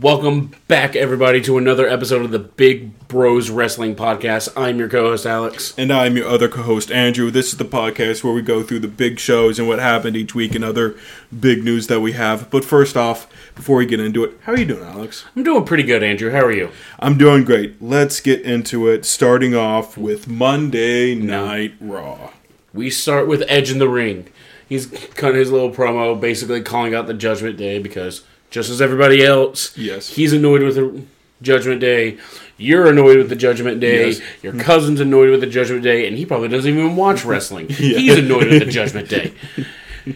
Welcome back, everybody, to another episode of the Big Bros Wrestling Podcast. I'm your co host, Alex. And I'm your other co host, Andrew. This is the podcast where we go through the big shows and what happened each week and other big news that we have. But first off, before we get into it, how are you doing, Alex? I'm doing pretty good, Andrew. How are you? I'm doing great. Let's get into it, starting off with Monday Night Raw. We start with Edge in the ring. He's cutting his little promo, basically calling out the Judgment Day because, just as everybody else, Yes. he's annoyed with the Judgment Day. You're annoyed with the Judgment Day. Yes. Your cousin's annoyed with the Judgment Day, and he probably doesn't even watch wrestling. Yeah. He's annoyed with the Judgment Day.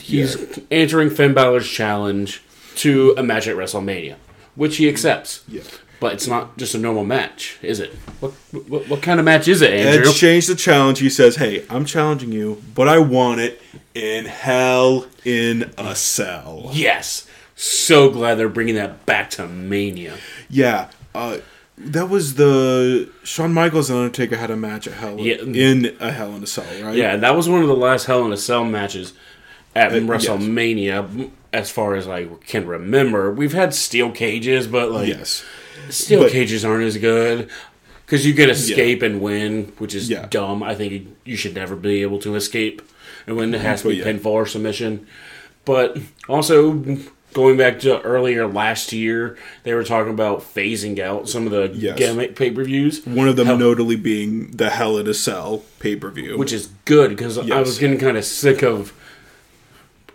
He's answering Finn Balor's challenge to a match at WrestleMania, which he accepts. Yeah. But it's not just a normal match, is it? What what, what kind of match is it, Andrew? Edge changed the challenge. He says, Hey, I'm challenging you, but I want it in Hell in a Cell. yes. So glad they're bringing that back to Mania. Yeah. Uh, that was the Shawn Michaels and Undertaker had a match at Hell Yeah. in a Hell in a Cell, right? Yeah, that was one of the last Hell in a Cell matches at Uh, WrestleMania, as far as I can remember. We've had steel cages, but like Yes. steel But- cages aren't as good because you can escape and win, which is Yeah. dumb. I think you should never be able to escape and win. It has to be yeah. pinfall or submission. But also going back to earlier last year, they were talking about phasing out some of the Yes. gimmick pay per views. One of them Hell- notably being the Hell in a Cell pay per view. which is good because I was getting kind of sick of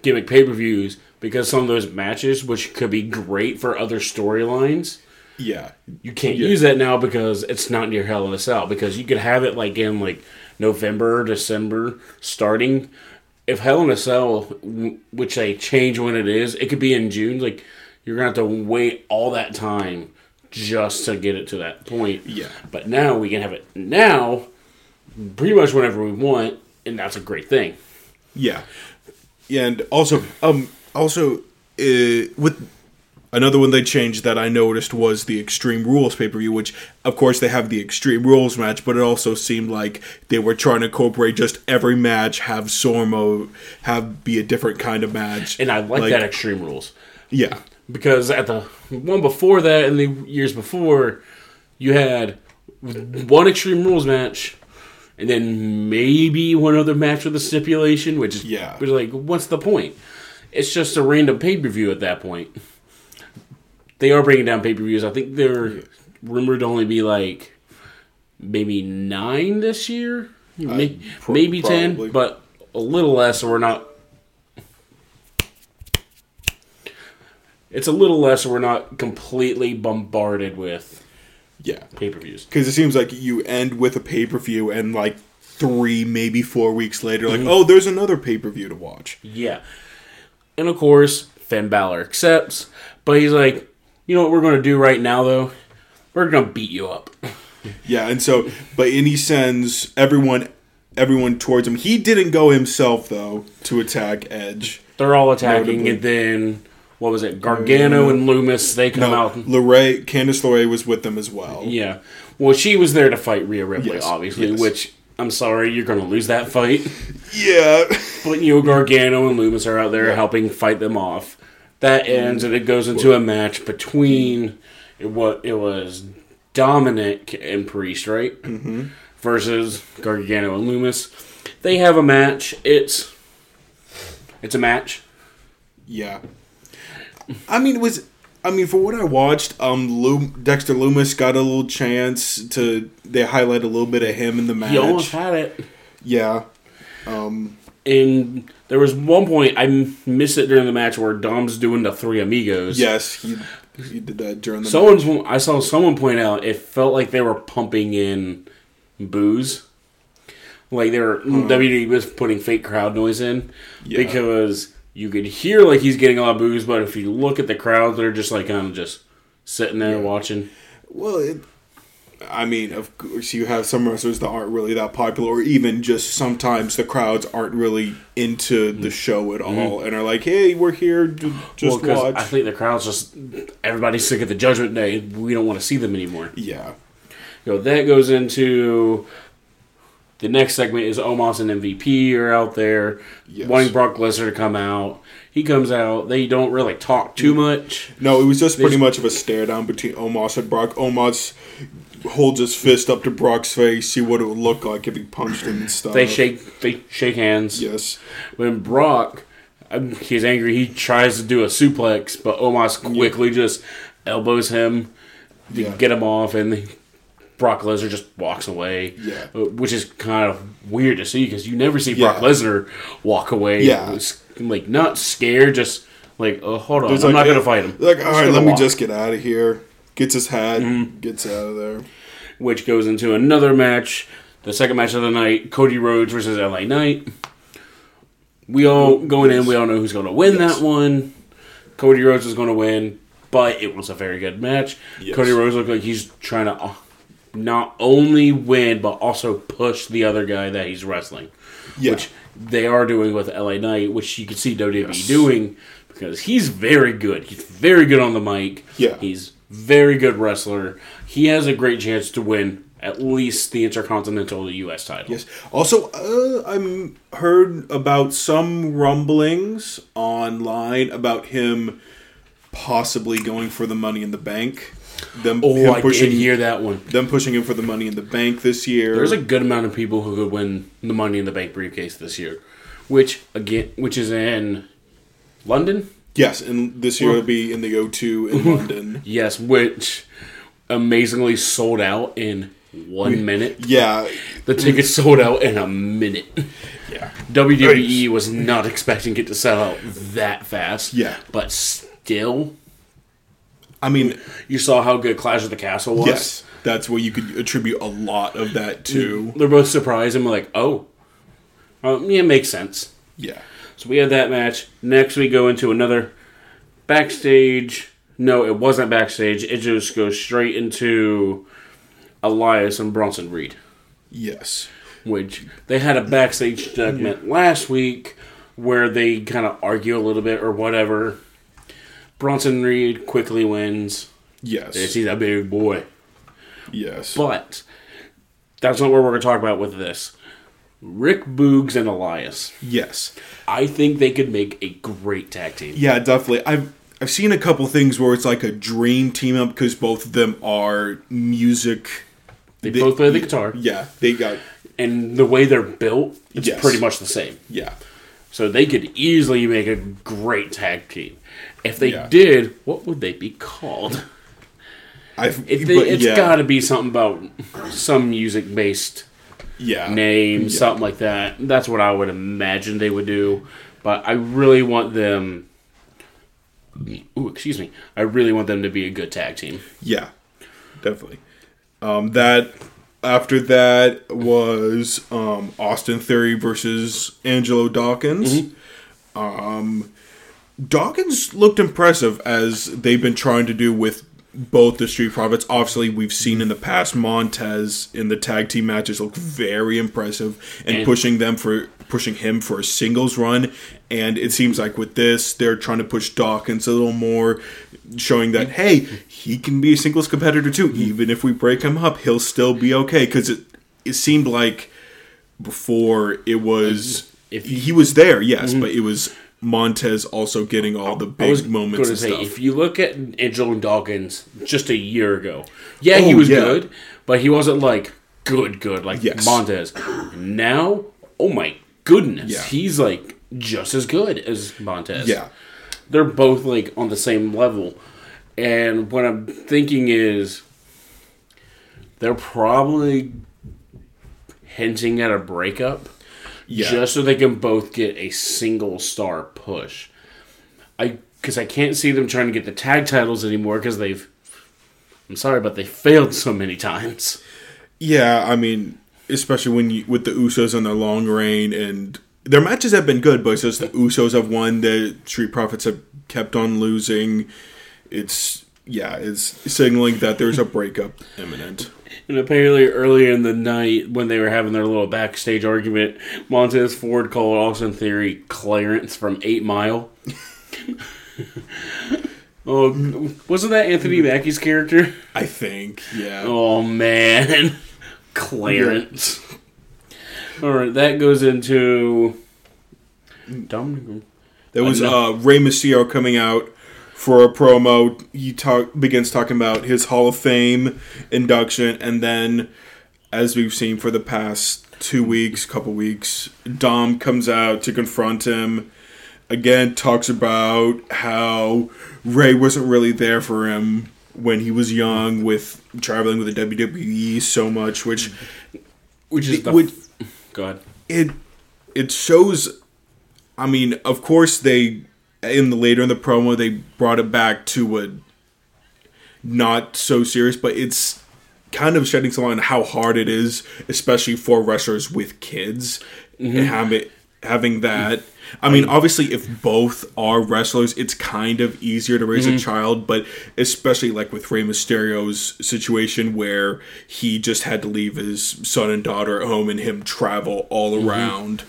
gimmick pay per views because some of those matches, which could be great for other storylines, yeah. you can't Yeah. use that now because it's not near Hell in a Cell. Because you could have it like in like November, December, starting. If Hell in a Cell, which they change when it is, it could be in June. Like you're gonna have to wait all that time just to get it to that point. Yeah. But now we can have it now, pretty much whenever we want, and that's a great thing. Yeah. And also um also uh, with another one they changed that I noticed was the Extreme Rules pay-per-view which of course they have the Extreme Rules match but it also seemed like they were trying to incorporate just every match have Sormo have be a different kind of match. And I like, that Extreme Rules Yeah. because at the one before that and the years before, you had one Extreme Rules match. And then maybe one other match with a stipulation, which is Yeah. which is like, what's the point? It's just a random pay per view at that point. They are bringing down pay per views. I think they're rumored to only be like maybe nine this year, May- pro- maybe ten, but a little less. So we're not. It's a little less, so we're not completely bombarded with Yeah. pay per views. Because it seems like you end with a pay per view, and like three, maybe four weeks later, Mm-hmm. like, oh, there's another pay per view to watch. Yeah. And of course, Finn Balor accepts, but he's like, you know what we're going to do right now, though? We're going to beat you up. Yeah, and so, but and he sends everyone, everyone towards him. He didn't go himself though to attack Edge. They're all attacking, Notably. and then, what was it? Uh, Gargano and Lumis, they come No, out. Lorray, Candice LeRae was with them as well. Yeah. Well, she was there to fight Rhea Ripley, Yes, obviously, yes. which. I'm sorry, you're going to lose that fight. Yeah, But you know, Gargano and Lumis are out there helping fight them off. That ends, and it goes into a match between what it was Dominic and Priest, right? Mm-hmm. Versus Gargano and Lumis. They have a match. It's it's a match. yeah. I mean, it was I mean, for what I watched, um, Loom, Dexter Lumis got a little chance to. They highlight a little bit of him in the match. He almost had it. yeah, And there was one point I m- missed it during the match where Dom's doing the three amigos. yes, he he did that during the. Someone's I saw someone point out it felt like they were pumping in boos. Like they were WWE was putting fake crowd noise in Yeah. because you could hear like he's getting a lot of boos, but if you look at the crowd, they're just like kind of just sitting there watching. Well, it, I mean, of course, you have some wrestlers that aren't really that popular, or even just sometimes the crowds aren't really into the show at all, and are like, "Hey, we're here just Mm-hmm. well, watch." I think the crowd's just everybody's sick of the Judgment Day. We don't want to see them anymore. yeah, You know, that goes into the next segment is Omos and MVP are out there Yes. wanting Brock Lesnar to come out. He comes out. They don't really talk too much. No, it was just pretty much of a stare down between Omos and Brock. Omos holds his fist up to Brock's face, see what it would look like if he punched him and stuff. They shake. They shake hands. Yes. When Brock, um, he's angry. He tries to do a suplex, but Omos quickly just elbows him to Yeah. get him off, and Brock Lesnar just walks away. Yeah. Uh, which is kind of weird to see because you never see Brock Yeah. Lesnar walk away. Yeah. Like not scared, just like, oh, hold on, There's I'm like- not gonna fight him. Like, all right, let me just get out of here. Gets his hat, Mm-hmm. gets out of there. which goes into another match, the second match of the night, Cody Rhodes versus LA Knight. We all going in, we all know who's going to win Yes. that one. Cody Rhodes is going to win, but it was a very good match. Yes. Cody Rhodes looked like he's trying to uh, not only win but also push the other guy that he's wrestling, Yeah. which they are doing with LA Knight, which you can see WWE Yes. doing because he's very good. He's very good on the mic. Yeah. He's very good wrestler. He has a great chance to win at least the Intercontinental US title. Yes. Also, uh, I'm heard about some rumblings online about him possibly going for the Money in the Bank. Them Oh, him I pushing did hear that one. them pushing him for the Money in the Bank this year. There's a good amount of people who could win the Money in the Bank briefcase this year, which again, which is in London. Yes, and this year it'll be in the O2 in London. Yes, which amazingly sold out in one minute. Yeah, The tickets sold out in a minute. yeah, WWE was not expecting it to sell out that fast. Yeah. but still, I mean, you saw how good Clash of the Castle was. yes, that's where you could attribute a lot of that to. They're both surprised and we're like, oh, um, yeah, makes sense. Yeah, So we had that match. Next, we go into another backstage. No, it wasn't backstage. It just goes straight into Elias and Bronson Reed, yes, which they had a backstage segment last week where they kind of argue a little bit or whatever. Bronson Reed quickly wins. yes, He's a big boy. yes. But that's not what we're going to talk about with this. Rick Boogs and Elias. Yes. I think they could make a great tag team. Yeah, definitely. I've I've seen a couple things where it's like a dream team up because both of them are music. They, both play the guitar, Yeah, they got and the way they're built, it's Yes. pretty much the same. yeah. So they could easily make a great tag team. If they Yeah. did, what would they be called? I've It, yeah, got to be something about some music based yeah name, something like that. That's what I would imagine they would do. But I really want them. Ooh, excuse me. I really want them to be a good tag team. Yeah, definitely. Um, that after that was um, Austin Theory versus Angelo Dawkins. Um, Dawkins looked impressive as they've been trying to do with both the Street Profits. Obviously, we've seen in the past Montez in the tag team matches look very impressive and And- pushing them for pushing him for a singles run. And it seems like with this, they're trying to push Dawkins a little more, showing that hey, he can be a singles competitor too. Even if we break him up, he'll still be okay. Because it it seemed like before it was If- he was there, yes, mm-hmm. but it was Montez also getting all the I big was moments going to and say, stuff. if you look at Angelo Dawkins just a year ago, yeah, he Oh, was yeah. good, but he wasn't like good, good like Yes. Montez. Now, oh my goodness, Yeah. he's like just as good as Montez. yeah, they're both like on the same level. And what I'm thinking is they're probably hinting at a breakup yeah, just so they can both get a single star push. I because I can't see them trying to get the tag titles anymore because they've. I'm sorry, but they failed so many times. yeah. I mean, especially when you with the Usos on their long reign and their matches have been good, but it's just the Usos have won. The Street Profits have kept on losing. It's yeah, it's signaling that there's a breakup imminent. And apparently, earlier in the night, when they were having their little backstage argument, Montez Ford called Austin Theory Clarence from Eight Mile. oh, wasn't that Anthony Mackie's character? I think, yeah, Oh man, Clarence. All right, that goes into Dominic. There was uh, Rey Mysterio coming out for a promo. He talk begins talking about his Hall of Fame induction, and then, as we've seen for the past two weeks, couple weeks, Dom comes out to confront him. Again, talks about how Rey wasn't really there for him when he was young, with traveling with the WWE so much, which which is the which- go ahead. it it shows i mean of course they in the later in the promo they brought it back to a not so serious but it's kind of shedding some light on how hard it is especially for wrestlers with kids. Mm-hmm. And having having that. I mean, mm-hmm. obviously, if both are wrestlers, it's kind of easier to raise a mm-hmm. child, but especially like with Rey Mysterio's situation where he just had to leave his son and daughter at home and him travel all around.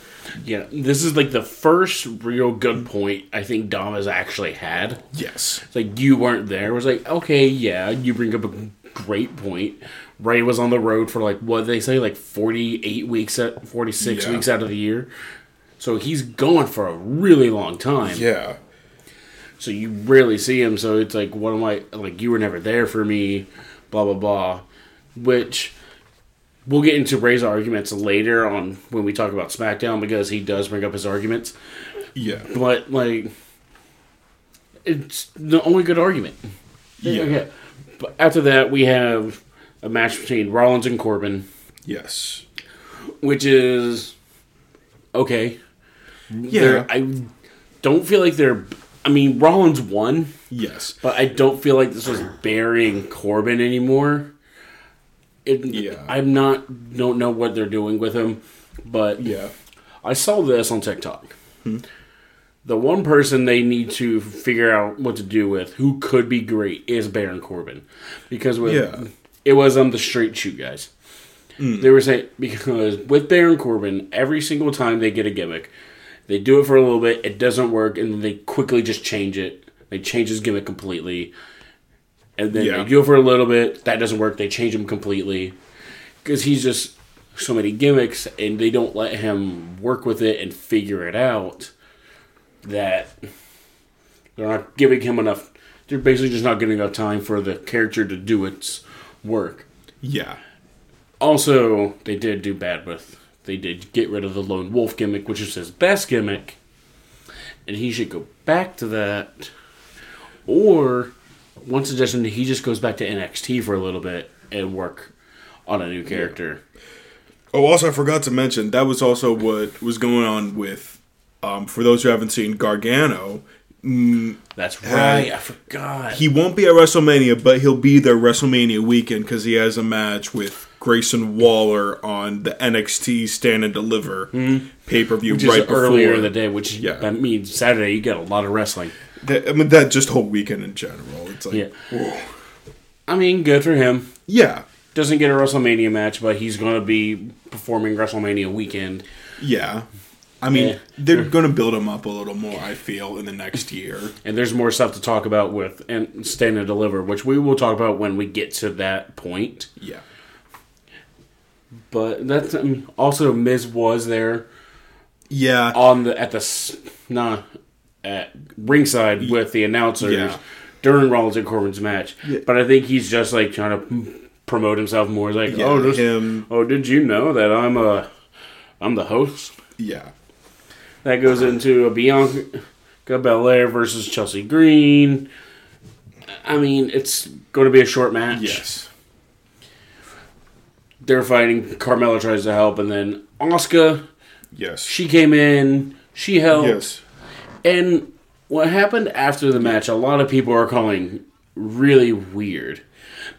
Yeah, this is like the first real good point I think Dom has actually had. Yes. It's like you weren't there. It was like, okay, yeah, you bring up a great point. Rey was on the road for like what did they say, like forty eight weeks at forty six Yeah. weeks out of the year. So he's gone for a really long time. Yeah. So you rarely see him. So it's like, what am I like? You were never there for me. Blah blah blah. Which we'll get into Rey's arguments later on when we talk about SmackDown because he does bring up his arguments. Yeah. But like, it's the only good argument. Yeah. Okay. But after that, we have a match between Rollins and Corbin, Yes. which is okay. Yeah. They're- I don't feel like they're. I mean, Rollins won, Yes. but I don't feel like this was burying Corbin anymore. It, Yeah. I'm not. Don't know what they're doing with him, but Yeah. I saw this on TikTok. Hmm. The one person they need to figure out what to do with, who could be great, is Baron Corbin, because with Yeah. it was on the straight shoot guys. Hmm. They were saying because with Baron Corbin, every single time they get a gimmick, they do it for a little bit, it doesn't work, and then they quickly just change it. They change his gimmick completely, and then Yeah. they it for a little bit. That doesn't work. They change him completely because he's just so many gimmicks, and they don't let him work with it and figure it out. That they're not giving him enough. They're basically just not getting enough time for the character to do its work. Yeah. Also, they did do bad with. They did get rid of the lone wolf gimmick, which is his best gimmick, and he should go back to that. Or one suggestion: he just goes back to NXT for a little bit and work on a new character. Oh, also, I forgot to mention that was also what was going on with. Um, for those who haven't seen Gargano, That's right. I forgot. he won't be at WrestleMania, but he'll be there WrestleMania weekend because he has a match with Grayson Waller on the NXT Stand and Deliver pay per view right earlier in the day, which Yeah. that means Saturday you get a lot of wrestling. That- I mean, that just whole weekend in general. It's like, Yeah. I mean, good for him. yeah, Doesn't get a WrestleMania match, but he's going to be performing WrestleMania weekend. yeah. I mean, Yeah. they're going to build him up a little more. I feel in the next year. And there's more stuff to talk about with and Stand and Deliver, which we will talk about when we get to that point. Yeah, But that's I mean, also Miz was there yeah, on the at the nah at ringside with the announcers Yeah. during Rollins and Corbin's match. Yeah. But I think he's just like trying to promote himself more. He's like, Yeah, oh, this, him. oh, did you know that I'm a I'm the host? yeah, That goes into a Bianca Belair versus Chelsea Green. I mean, it's going to be a short match. yes, They're fighting. Carmella tries to help, and then Oscar. yes, she came in, she helped. yes, And what happened after the match, a lot of people are calling really weird.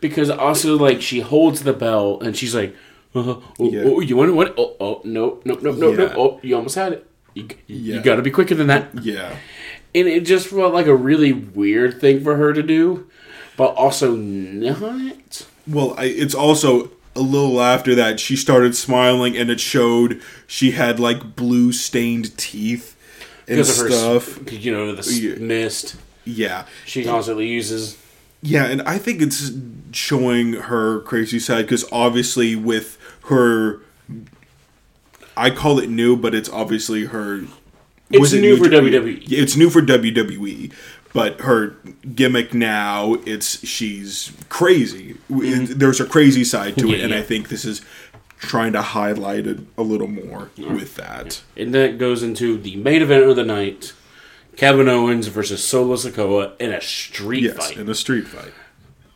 Because also like, she holds the bell and she's like, uh, oh, Yeah. oh, you want? What? Oh, oh, no, no, no, no, no. Oh, you almost had it. You, you got to be quicker than that. yeah. And it just felt like a really weird thing for her to do, but also not. Well, I, it's also a little after that she started smiling, and it showed she had like blue stained teeth and Because of her, stuff. s- you know, the Yeah. mist Yeah, she constantly uses. yeah, and I think it's showing her crazy side because obviously with her, I call it new, but it's obviously her It's it new for WWE. It's new for WWE, but her gimmick now it's she's crazy. Mm-hmm. There's a crazy side to it, and Yeah. I think this is trying to highlight it a little more with that. And that goes into the main event of the night Kevin Owens versus Solo Sikoa in a street Yes, fight. in a street fight.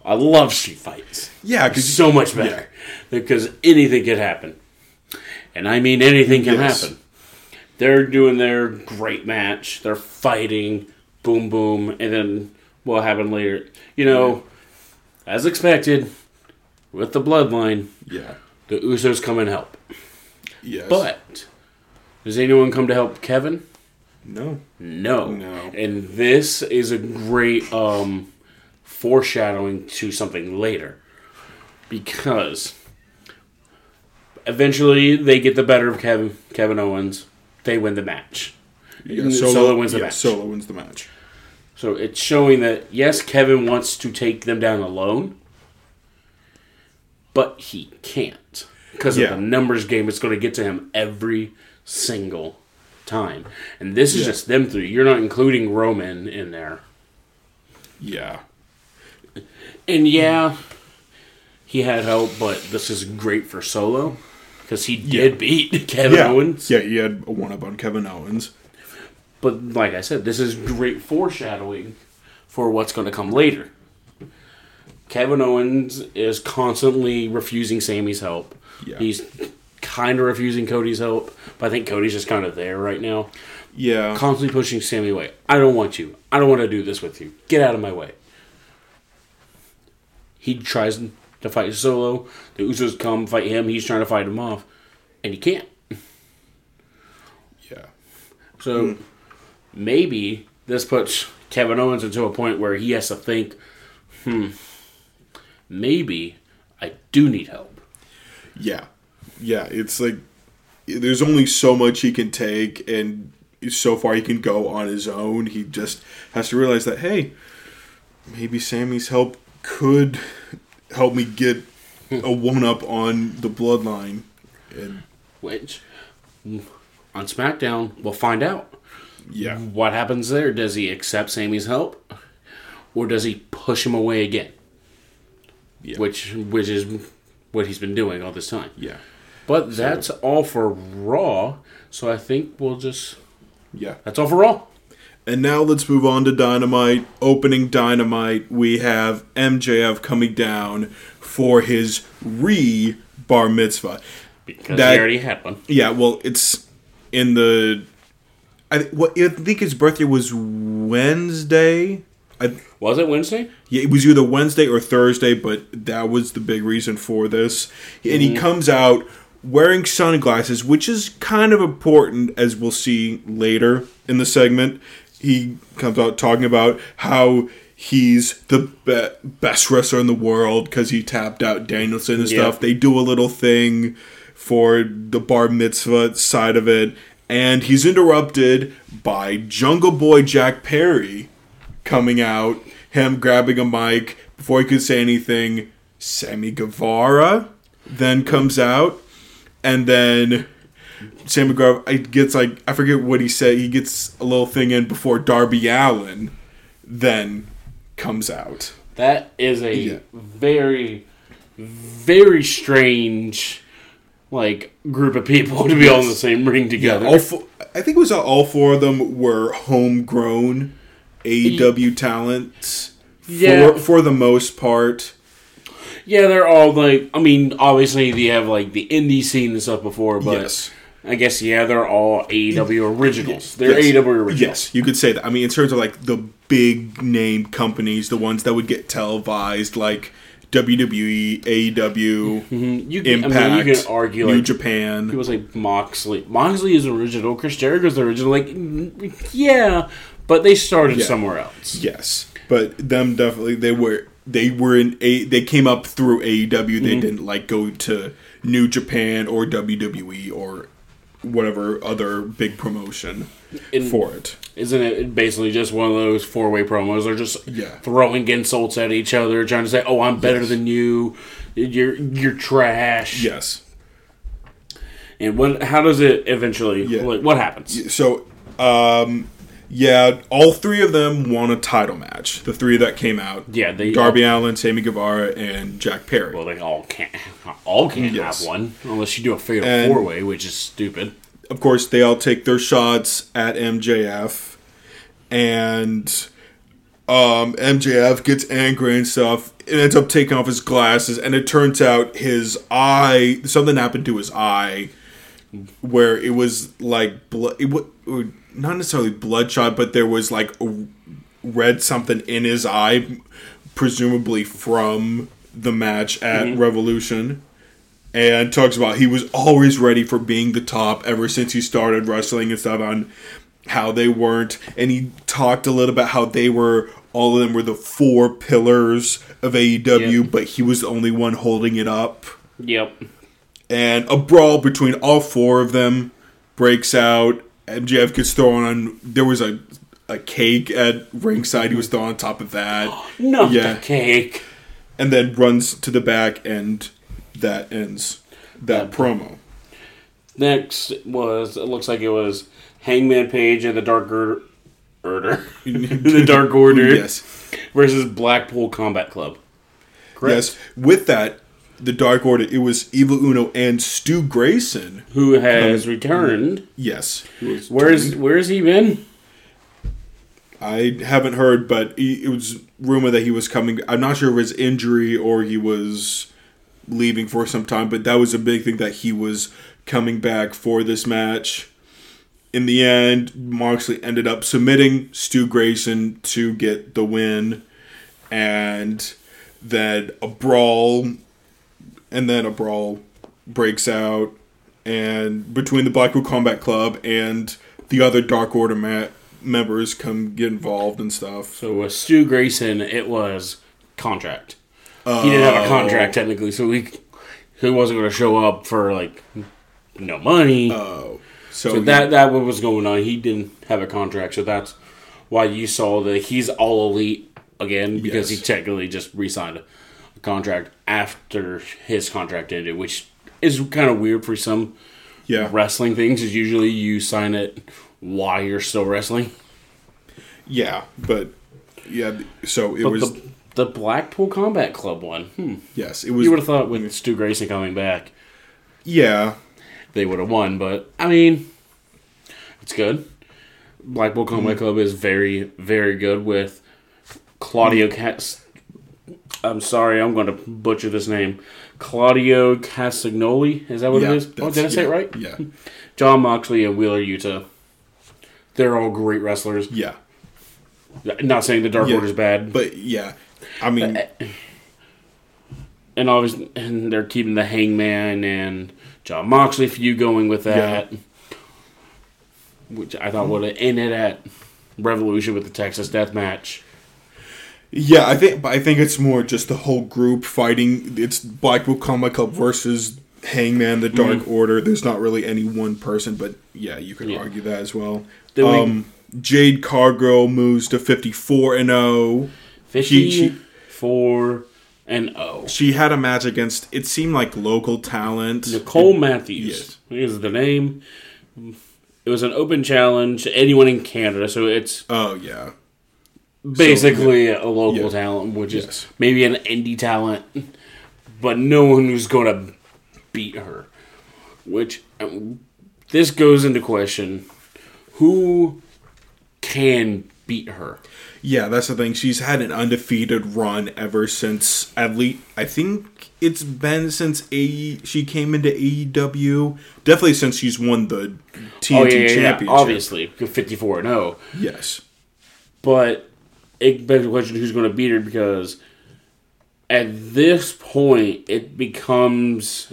I love street fights. Yeah, because So much better. Because anything can happen. And I mean anything can Yes. happen. They're doing their great match. They're fighting. Boom, boom. And then what happened later? You know, as expected, with the bloodline, yeah, the Usos come and help. yes, But does anyone come to help Kevin? no, No. No. And this is a great um, foreshadowing to something later. Because eventually they get the better of Kevin Kevin Owens. They win the match. yeah, Solo, wins the yeah, match. Solo wins the match. So it's showing that yes, Kevin wants to take them down alone, but he can't because Yeah. of the numbers game. It's going to get to him every single time, and this is Yeah. just them three. You're not including Roman in there, Yeah, and yeah, he had help, but this is great for Solo because he did Yeah. beat Kevin Owens. yeah. He had a one up on Kevin Owens. But like I said, this is great foreshadowing for what's going to come later. Kevin Owens is constantly refusing Sami's help. Yeah. He's kind of refusing Cody's help, but I think Cody's just kind of there right now. Yeah, Constantly pushing Sami away. I don't want you. I don't want to do this with you. Get out of my way. He tries to fight Solo. The Usos come fight him. He's trying to fight him off, and he can't. yeah, So maybe this puts Kevin Owens into a point where he has to think, hmm, maybe I do need help. yeah, yeah. It's like there's only so much he can take, and so far he can go on his own. He just has to realize that hey, maybe Sami's help could help me get hmm. a one up on the bloodline. And Which, on SmackDown, we'll find out. yeah, What happens there? Does he accept Sami's help? Or does he push him away again? Yeah. Which which is what he's been doing all this time. yeah, But that's all for Raw. So I think we'll just yeah. that's all for Raw. And now let's move on to Dynamite. Opening Dynamite, we have MJF coming down for his re bar mitzvah. Because That- he already had one. Yeah, well, it's in the. I what I think his birthday was Wednesday. I, Was it Wednesday? yeah, it was either Wednesday or Thursday, but that was the big reason for this. And he mm-hmm. comes out wearing sunglasses, which is kind of important, as we'll see later in the segment. He comes out talking about how he's the be- best wrestler in the world because he tapped out Danielson and Yeah. stuff. They do a little thing for the bar mitzvah side of it, and he's interrupted by Jungle Boy Jack Perry coming out, him grabbing a mic before he could say anything. Sammy Guevara then comes out, and then Sammy Guevara gets like I forget what he said. He gets a little thing in before Darby Allin then comes out. That is a Yeah. very, very strange, like group of people to be all in the same ring together. all four, I think it was all four of them were homegrown AEW talents. Yeah. For, for the most part. yeah, they're all like. I mean, obviously they have like the indie scene and stuff before, but Yes. I guess yeah, they're all AEW originals. They're Yes. AEW originals. Yes, you could say that. I mean, in terms of like the big name companies, the ones that would get televised, like WWE, AEW, mm-hmm. you can, Impact, I mean, you can argue New like Japan. people say Moxley. Moxley is original. Chris Jericho's the original. Like, yeah, but they started Yeah. somewhere else. Yes, but them definitely they were they were in a they came up through AEW. Mm-hmm. They didn't like go to New Japan or WWE or whatever other big promotion And- for it. Isn't it basically just one of those four way promos? They're just Yeah. throwing insults at each other, trying to say, "Oh, I'm better Yes. than you. You're you're trash." Yes. And what? How does it eventually? Yeah. Like, what happens? So Yeah, all three of them won a title match. The three that came out. Yeah, they Darby Allin, Sammy Guevara, and Jack Perry. Well, they all can't. All can't Yes. have one unless you do a fatal And- four way, which is stupid. of course, they all take their shots at MJF, and um, MJF gets angry and stuff. It ends up taking off his glasses, and it turns out his eye something happened to his eye, where it was like blood. It was not necessarily bloodshot, but there was like a red something in his eye, presumably from the match at mm-hmm. Revolution and talks about he was always ready for being the top ever since he started wrestling and stuff on how they weren't and he talked a little about how they were all of them were the four pillars of AEW Yep. but he was the only one holding it up Yep. and a brawl between all four of them breaks out MJF gets thrown on there was a a cake at ringside he was thrown on top of that Not Yeah. the cake. and then runs to the back and that ends that promo Next was it looks like it was Hangman Page and the Dark Order, Order. the Dark Order Yes. versus Blackpool Combat Club. Correct. Yes. With that, the Dark Order, it was Evil Uno and Stu Grayson. Who has returned? Yes. Where's Where's he been? I haven't heard, but he, it was rumor that he was coming. I'm not sure if it's injury or he was leaving for some time, but that was a big thing that he was coming back for this match. In the end, Moxley ended up submitting Stu Grayson to get the win, and then a brawl, and then a brawl breaks out, and between the Blackpool Combat Club and the other Dark Order ma- members come get involved and stuff. So with Stu Grayson, it was contract. he didn't have a contract oh. technically, so he he wasn't going to show up for like no money. Oh, so, so that that what was going on. He didn't have a contract, so that's why you saw that he's all elite again because Yes. he technically just re-signed contract after his contract ended, which is kind of weird for some yeah, wrestling things. Is usually you sign it while you're still wrestling. yeah, but yeah, so it But was the the Blackpool Combat Club one. Hmm. yes, it was You would have thought with Stu Grayson coming back, yeah, they would have won. But I mean, it's good. Blackpool Combat Club is very, very good with Claudio Cas. I'm sorry, I'm going to butcher this name. Claudio Castagnoli. Is that what yeah. it is? Oh, did I say yeah, it right? Yeah, Jon Moxley and Wheeler Yuta. They're all great wrestlers. yeah, Not saying the Dark Yeah. Order's bad, but yeah, I mean, uh, and obviously, and they're keeping the Hangman and Jon Moxley for you going with that, which I thought would have ended at Revolution with the Texas Death Match. Yeah, I think, but I think it's more just the whole group fighting. It's Blackpool Combat Club versus Hangman, the Dark Mm-hmm. Order. There's not really any one person, but yeah, you could Yeah. argue that as well. Then we- Um, Jade Cargill moves to 54 and oh. 0. She- she- Fifty-four and oh. She had a match against. It seemed like local talent. Nicole Matthews Yes. is the name. It was an open challenge anyone in Canada, so it's Oh yeah, basically a local Yeah. talent, which Yes. is maybe an indie talent, but no one who's going to beat her. Which um, this goes into question: who can beat her? yeah. That's the thing. She's had an undefeated run ever since. At least I think it's been since a she came into AEW. Definitely since she's won the TNT oh yeah, yeah, yeah, championship. obviously fifty-four and zero. Yes. But it begs the question: who's going to beat her? Because at this point, it becomes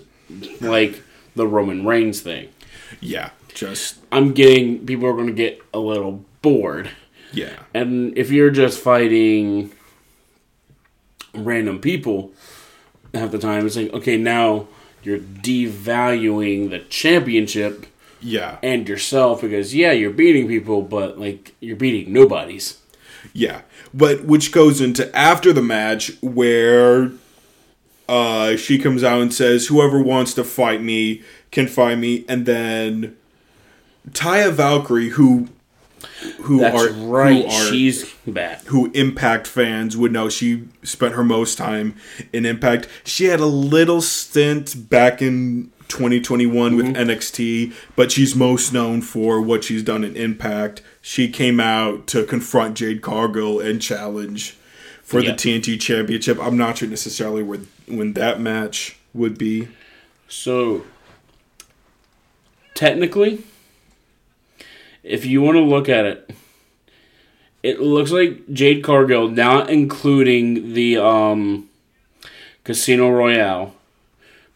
like the Roman Reigns thing. Yeah. Just I'm getting people are going to get a little bored. yeah. And if you're just fighting random people half the time, it's like, okay, now you're devaluing the championship Yeah. and yourself because, yeah, you're beating people, but, like, you're beating nobodies. Yeah, but which goes into after the match where uh, she comes out and says, "Whoever wants to fight me can fight me," and then Taya Valkyrie, who who That's are right. who are She's back. who Impact fans would know. She spent her most time in Impact. She had a little stint back in 2021 with NXT, but she's most known for what she's done in Impact. She came out to confront Jade Cargill and challenge for Yeah. the TNT Championship. I'm not sure necessarily where when that match would be. So, technically, if you want to look at it, it looks like Jade Cargill, not including the um, Casino Royale,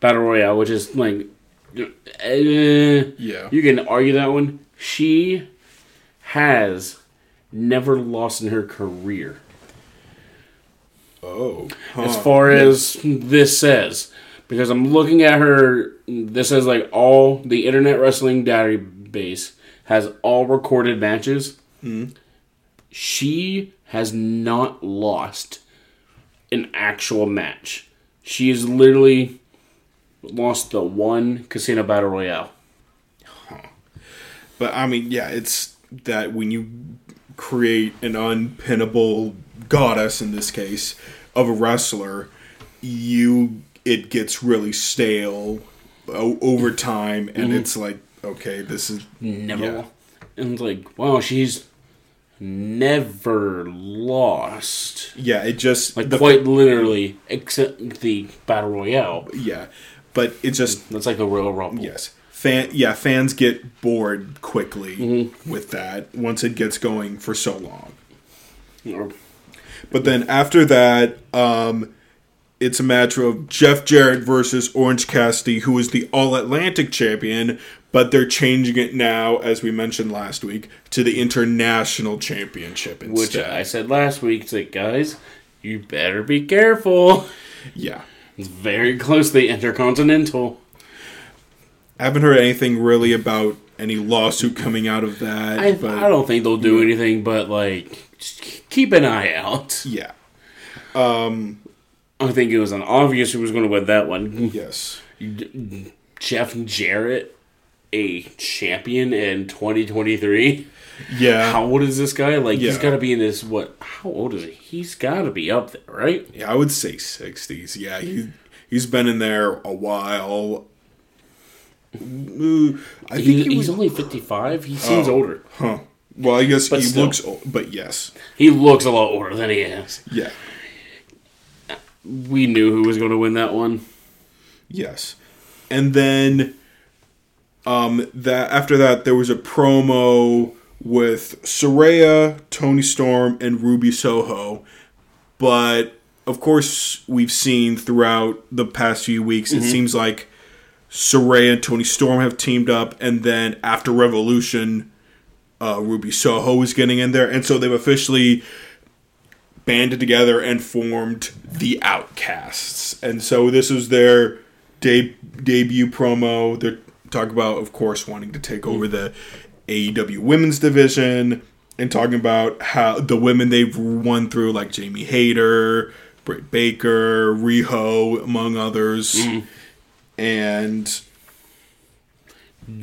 Battle Royale, which is like, eh, Yeah. you can argue that one. She has never lost in her career. Oh. as huh. far as this says because i'm looking at her this says like all the internet wrestling database has all recorded matches hmm. she has not lost an actual match she's literally lost the one casino battle royale But I mean, yeah, it's that when you create an unpinnable goddess in this case of a wrestler, you it gets really stale o- over time, and mm-hmm. it's like, okay, this is never Yeah. and it's like wow she's never lost yeah, it just like the- quite literally except the battle royale yeah, but it just That's like a Royal Rumble. yes. Fan, yeah, fans get bored quickly Mm-hmm. with that once it gets going for so long. Or- But then after that, um, it's a match of Jeff Jarrett versus Orange Cassidy, who is the All Atlantic champion, but they're changing it now, as we mentioned last week, to the International Championship instead. Which. I said last week, it's like, guys, you better be careful. yeah. It's very close to the Intercontinental. I haven't heard anything really about any lawsuit coming out of that. I, but I don't think they'll do anything, but like, keep an eye out. yeah. Um, I think it was an obvious who was going to win that one. Yes. Jeff Jarrett, a champion in 2023. Yeah. How old is this guy? Like, he's got to be in this, what, how old is he? He's got to be up there, right? Yeah, I would say 60s. Yeah, he, he's been in there a while. I think He, he he's only 55. He seems Oh. older. Huh. Well, I guess But he still. looks old, but yes. He looks a lot older than he is. Yeah. We knew who was going to win that one. Yes. And then um that after that there was a promo with Saraya, Toni Storm, and Ruby Soho. But of course we've seen throughout the past few weeks it seems like Saraya and Toni Storm have teamed up and then after Revolution uh, Ruby Soho is getting in there and so they've officially banded together and formed the Outcasts. And so this was their de- debut promo. They're talking about, of course, wanting to take over the AEW women's division and talking about how the women they've won through, like Jamie Hayter, Britt Baker, Riho, among others. And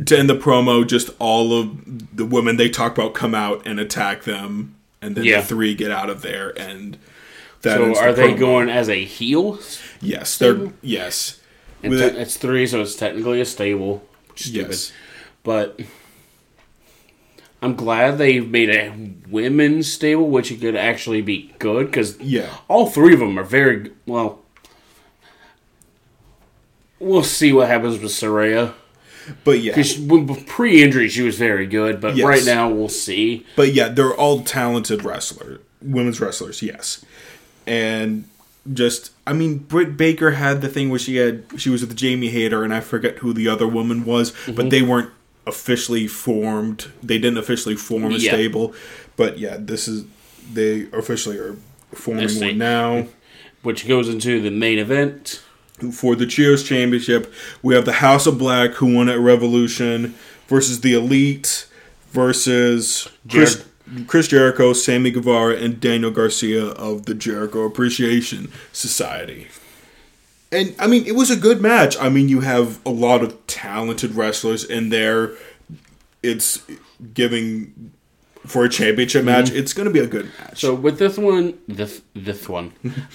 to end the promo, just all of the women they talk about come out and attack them, and then Yeah. the three get out of there. And that So are the they promo. going as a heel? Yes, they're yes. And te- it- it's three, so it's technically a stable. Stupid. Yes. But I'm glad they made a women's stable, which could actually be good because Yeah. all three of them are very well. We'll see what happens with Saraya. But yeah, Because pre-injury, she was very good, but Yes. right now we'll see. but yeah, they're all talented wrestlers, women's wrestlers. Yes, and just I mean, Britt Baker had the thing where she had she was with Jamie Hayter, and I forget who the other woman was, Mm-hmm. but they weren't officially formed. They didn't officially form a Yeah. stable, but yeah, this is they officially are forming one now. Which goes into the main event. For the Trios Championship. We have the House of Black, who won at Revolution, versus the Elite, versus Chris, Chris Jericho, Sammy Guevara, and Daniel Garcia of the Jericho Appreciation Society. And I mean, it was a good match. I mean, you have a lot of talented wrestlers in there. It's giving for a championship match, mm-hmm. it's going to be a good match. So with this one, this this one.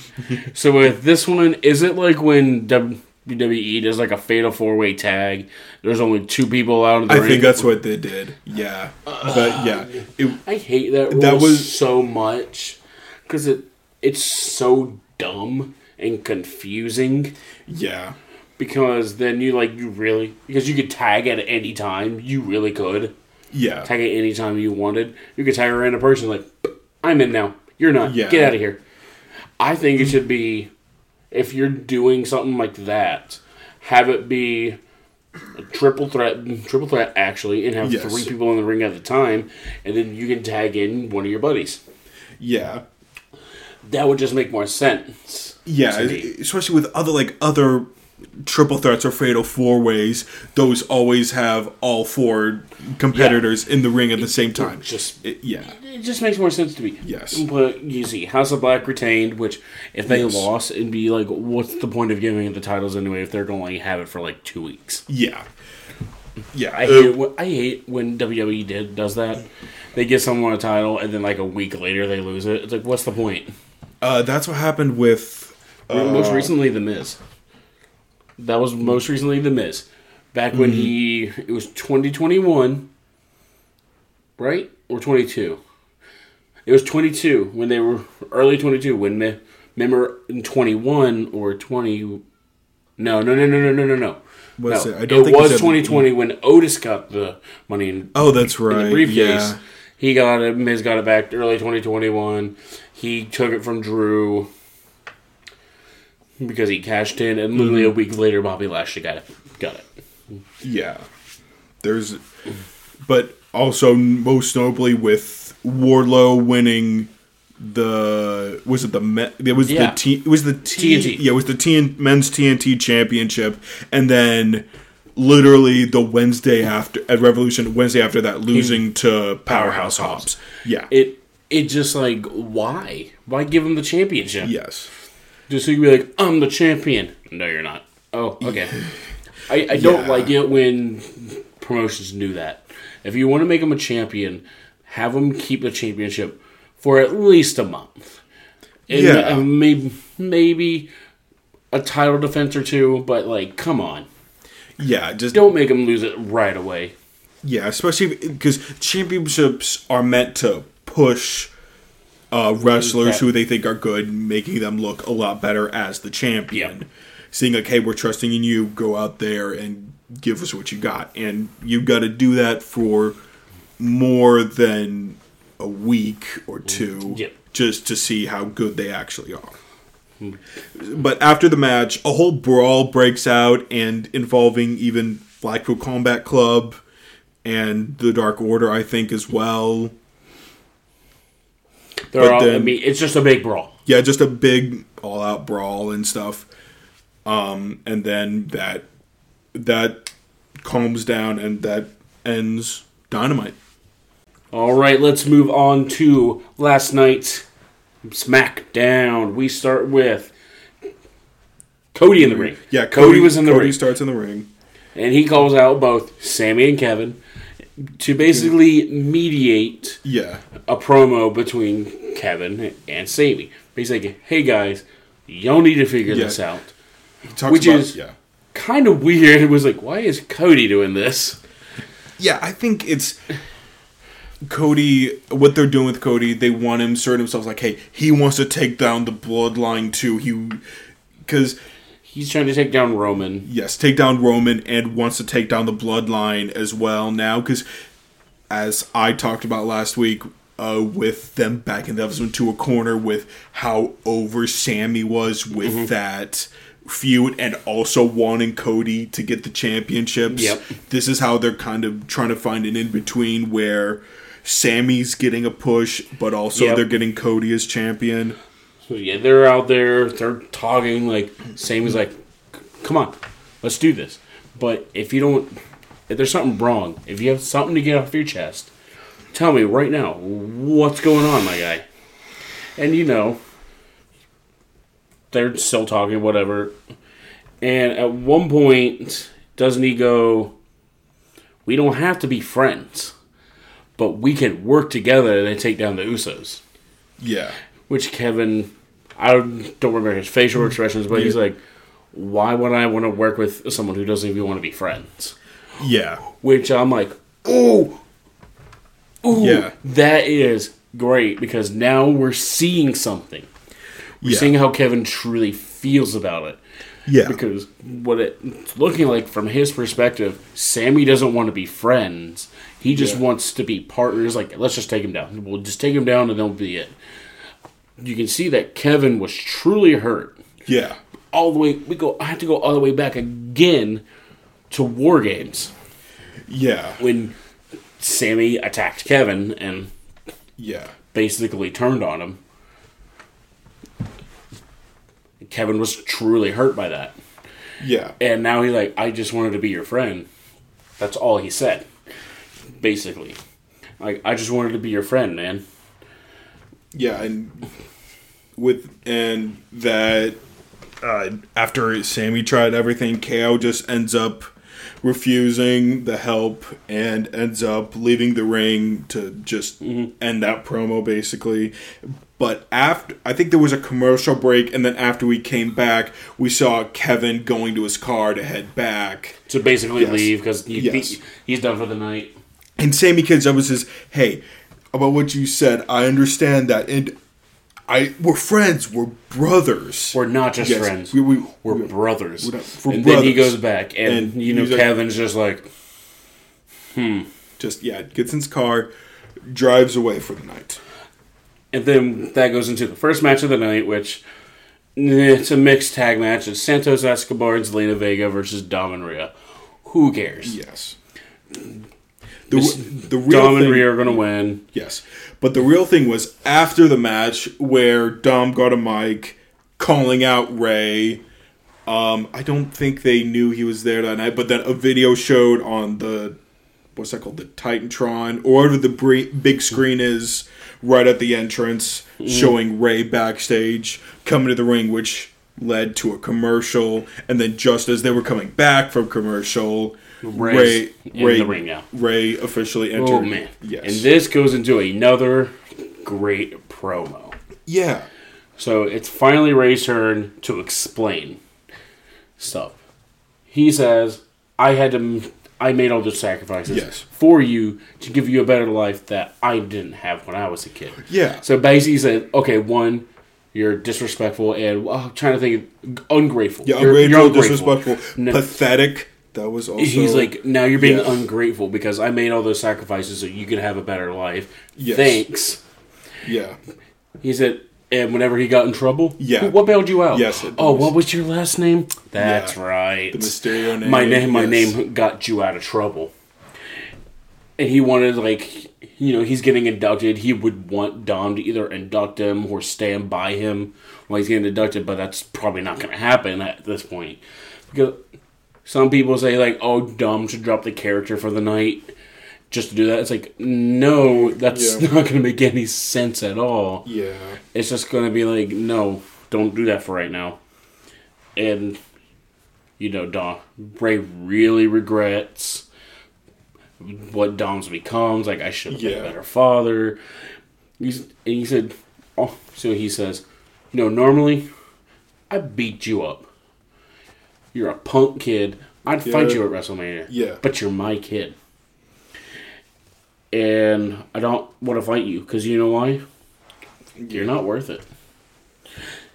so with this one, is it like when WWE does like a fatal four way tag? There's only two people out of the I ring. think that's what they did. Yeah, but yeah, it, I hate that rule That was- so much because it it's so dumb and confusing. yeah, Because then you like you really because you could tag at any time. You really could yeah, tag it anytime you wanted. You could tag a random person like I'm in now. You're not. Yeah. Get out of here. I think it should be if you're doing something like that, have it be a triple threat, triple threat actually, and have Yes. three people in the ring at the time, and then you can tag in one of your buddies. yeah, That would just make more sense. yeah. Especially with other like other triple threats or fatal four ways, those always have all four competitors in the ring at the same time. Just It- yeah, it just makes more sense to me. Yes. But you see, House of Black retained, which if they Yes. lost, it'd be like, what's the point of giving it the titles anyway if they're going to only have it for like two weeks? yeah, yeah. I Uh, hate, when, I hate when WWE did does that. They give someone a title and then like a week later they lose it. It's like, what's the point? uh, that's what happened with. Uh, most recently, The Miz. That was most recently The Miz. Back when mm-hmm. he it was 2021, right or 22. It was 22 when they were early 22 when me, remember in 21 or 20. No, no, no, no, no, no, no, no. Was no, it? I don't think was said- 2020 when Otis got the money in, Oh, that's in right. the briefcase. Yeah. He got it. Miz got it back early 2021. He took it from Drew because he cashed in, and literally Mm-hmm. a week later, Bobby Lashley got it. Got it. Yeah. There's but also most notably with Wardlow winning the was it the Me- it was Yeah. the T it was the T, TNT. yeah it was the TN, men's TNT championship and then literally the Wednesday after at Revolution Wednesday after that losing to Powerhouse Hobbs yeah It it just like why why give him the championship? yes Just so you can be like I'm the champion. No, you're not. Oh, okay. I, I don't Yeah. like it when promotions do that. If you want to make him a champion, have him keep the championship for at least a month. And Yeah. uh, maybe maybe a title defense or two, but like, come on, yeah just don't make him lose it right away. Yeah, especially because championships are meant to push uh, wrestlers That- who they think are good, making them look a lot better as the champion. Yep. Seeing like, hey, we're trusting in you. Go out there and give us what you got, and you've got to do that for more than a week or two, Yep. just to see how good they actually are. But after the match, a whole brawl breaks out, and involving even Blackpool Combat Club and the Dark Order, I think, as well. They're But all, I then- mean, it's just a big brawl. Yeah, just a big all-out brawl and stuff. Um, and then that that calms down, and that ends Dynamite. All right, let's move on to last night's SmackDown. We start with Cody in the ring. Yeah, Cody, was in the Cody ring, Cody starts in the ring. and he calls out both Sami and Kevin to basically mediate Yeah, a promo between Kevin and Sami. He's like, "Hey guys, y'all need to figure Yeah. this out." he talks Which about is- yeah. Kind of weird. It was like, "Why is Cody doing this?" Yeah, I think it's Cody. What they're doing with Cody, they want him assert himself like, hey, he wants to take down the bloodline too. He because He's trying to take down Roman. yes, take down Roman and wants to take down the bloodline as well now. Because as I talked about last week, uh, with them backing the others into a corner with how over Sami was with Mm-hmm. that feud and also wanting Cody to get the championships. Yep. This is how they're kind of trying to find an in between where Sami's getting a push, but also Yep. they're getting Cody as champion. So yeah, they're out there, they're talking like Sami's like, "Come on, let's do this." But if you don't, if there's something wrong, if you have something to get off your chest, tell me right now what's going on, my guy. And you know, they're still talking, whatever. And at one point, doesn't he go? We don't have to be friends, but we can work together to take down the Usos. Yeah. Which Kevin, I don't remember his facial mm-hmm. expressions, but he's like, why would I want to work with someone who doesn't even want to be friends? Yeah. Which I'm like, ooh, ooh, Yeah. that is great because now we're seeing something. We're Yeah. seeing how Kevin truly feels about it. Yeah. Because what it's looking like from his perspective, Sami doesn't want to be friends. He just Yeah. wants to be partners. Like, let's just take him down. We'll just take him down and that'll be it. You can see that Kevin was truly hurt. yeah. All the way, we go. I have to go all the way back again to War Games Yeah. when Sami attacked Kevin and Yeah. basically turned on him. Kevin was truly hurt by that. Yeah. And now he's like, I just wanted to be your friend. That's all he said. Basically. Like, I just wanted to be your friend, man. Yeah, and with and that uh, after Sami tried everything, KO just ends up refusing the help and ends up leaving the ring to just end that promo basically. But after I think there was a commercial break, and then after we came back, we saw Kevin going to his car to head back. To basically Yes. leave because he, Yes. he- he's done for the night. And Sami Kids up and says, "Hey, about what you said, I understand that, and I we're friends, we're brothers. We're not just Yes, friends. we- we- we're we- brothers. we're not- we're and then he goes back, and, And you know, he's like- Kevin's just like, hmm. Just yeah, gets in his car, drives away for the night. And then that goes into the first match of the night, which eh, it's a mixed tag match. It's Santos Escobar and Zelina Vega versus Dom and Rhea. Who cares? Yes. The, the real Dom and thing, Rhea are going to win. yes, but the real thing was after the match where Dom got a mic calling out Rey. Um, I don't think they knew he was there that night, but then a video showed on the what's that called, the Titantron, or whatever the big screen is right at the entrance, showing Rey backstage coming to the ring, which led to a commercial, and then just as they were coming back from commercial, Rey in Rey, the ring now. Rey officially oh, entered. Oh, man. yes, And this goes into another great promo. yeah, So it's finally Rey's turn to explain stuff. He says, I had to. I made all those sacrifices Yes. for you to give you a better life that I didn't have when I was a kid. yeah, So basically, he said, okay, one, you're disrespectful, and well, I'm trying to think, ungrateful. yeah, You're- ungrateful, you're ungrateful. disrespectful, No. pathetic. That was also He's like, now you're being Yes. ungrateful because I made all those sacrifices so you could have a better life. Yes. Thanks. yeah, He said, and whenever he got in trouble, Yeah. what bailed you out? Yes, Oh, was- what was your last name? That's Yeah. right. the Mysterio name. my name, my name got you out of trouble. And he wanted, like, you know, he's getting inducted. He would want Dom to either induct him or stand by him while he's getting inducted, but that's probably not going to happen at this point. Because some people say, like, oh, Dom should drop the character for the night just to do that. It's like, no, that's Yeah. not going to make any sense at all. Yeah, It's just going to be like, no, don't do that for right now. And, you know, Dom, Rey really regrets what Dom's becomes. Like, I should have been a better father. He's, and he said, oh, so he says, you know, normally I beat you up. You're a punk kid. I'd fight you at WrestleMania. Yeah. But you're my kid. And I don't want to fight you because you know why? You're not worth it.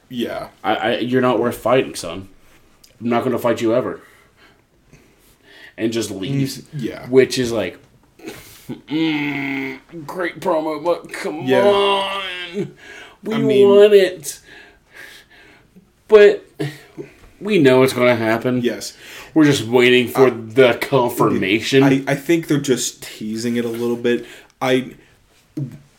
yeah, I, I you're not worth fighting, son. I'm not going to fight you ever. And just leaves, yeah. which is like, mm, great promo, but come Yeah. on, we I mean- want it. But we know it's going to happen. Yes. We're just waiting for the confirmation. I, I think they're just teasing it a little bit. I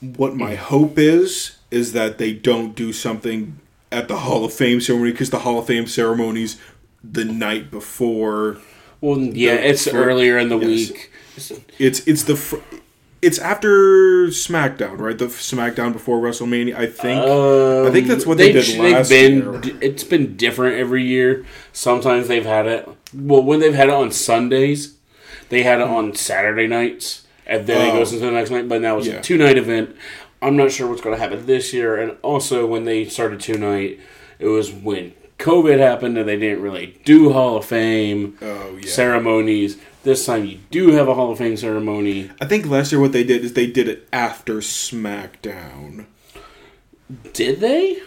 what my hope is is that they don't do something at the Hall of Fame ceremony because the Hall of Fame ceremonies the night before. well, yeah, the- it's for- earlier in the yes. week. It's it's the fr- it's after SmackDown, right? The SmackDown before WrestleMania, I think. I think that's what they, um, did they've last been, year. It's been different every year. Sometimes they've had it. Well, when they've had it on Sundays, they had it on Saturday nights and then it Oh. goes into the next night. But now it's Yeah. a two night event. I'm not sure what's going to happen this year. And also, when they started two night, it was when COVID happened and they didn't really do Hall of Fame Oh yeah. ceremonies. This time, you do have a Hall of Fame ceremony. I think last year what they did is they did it after SmackDown. Did they?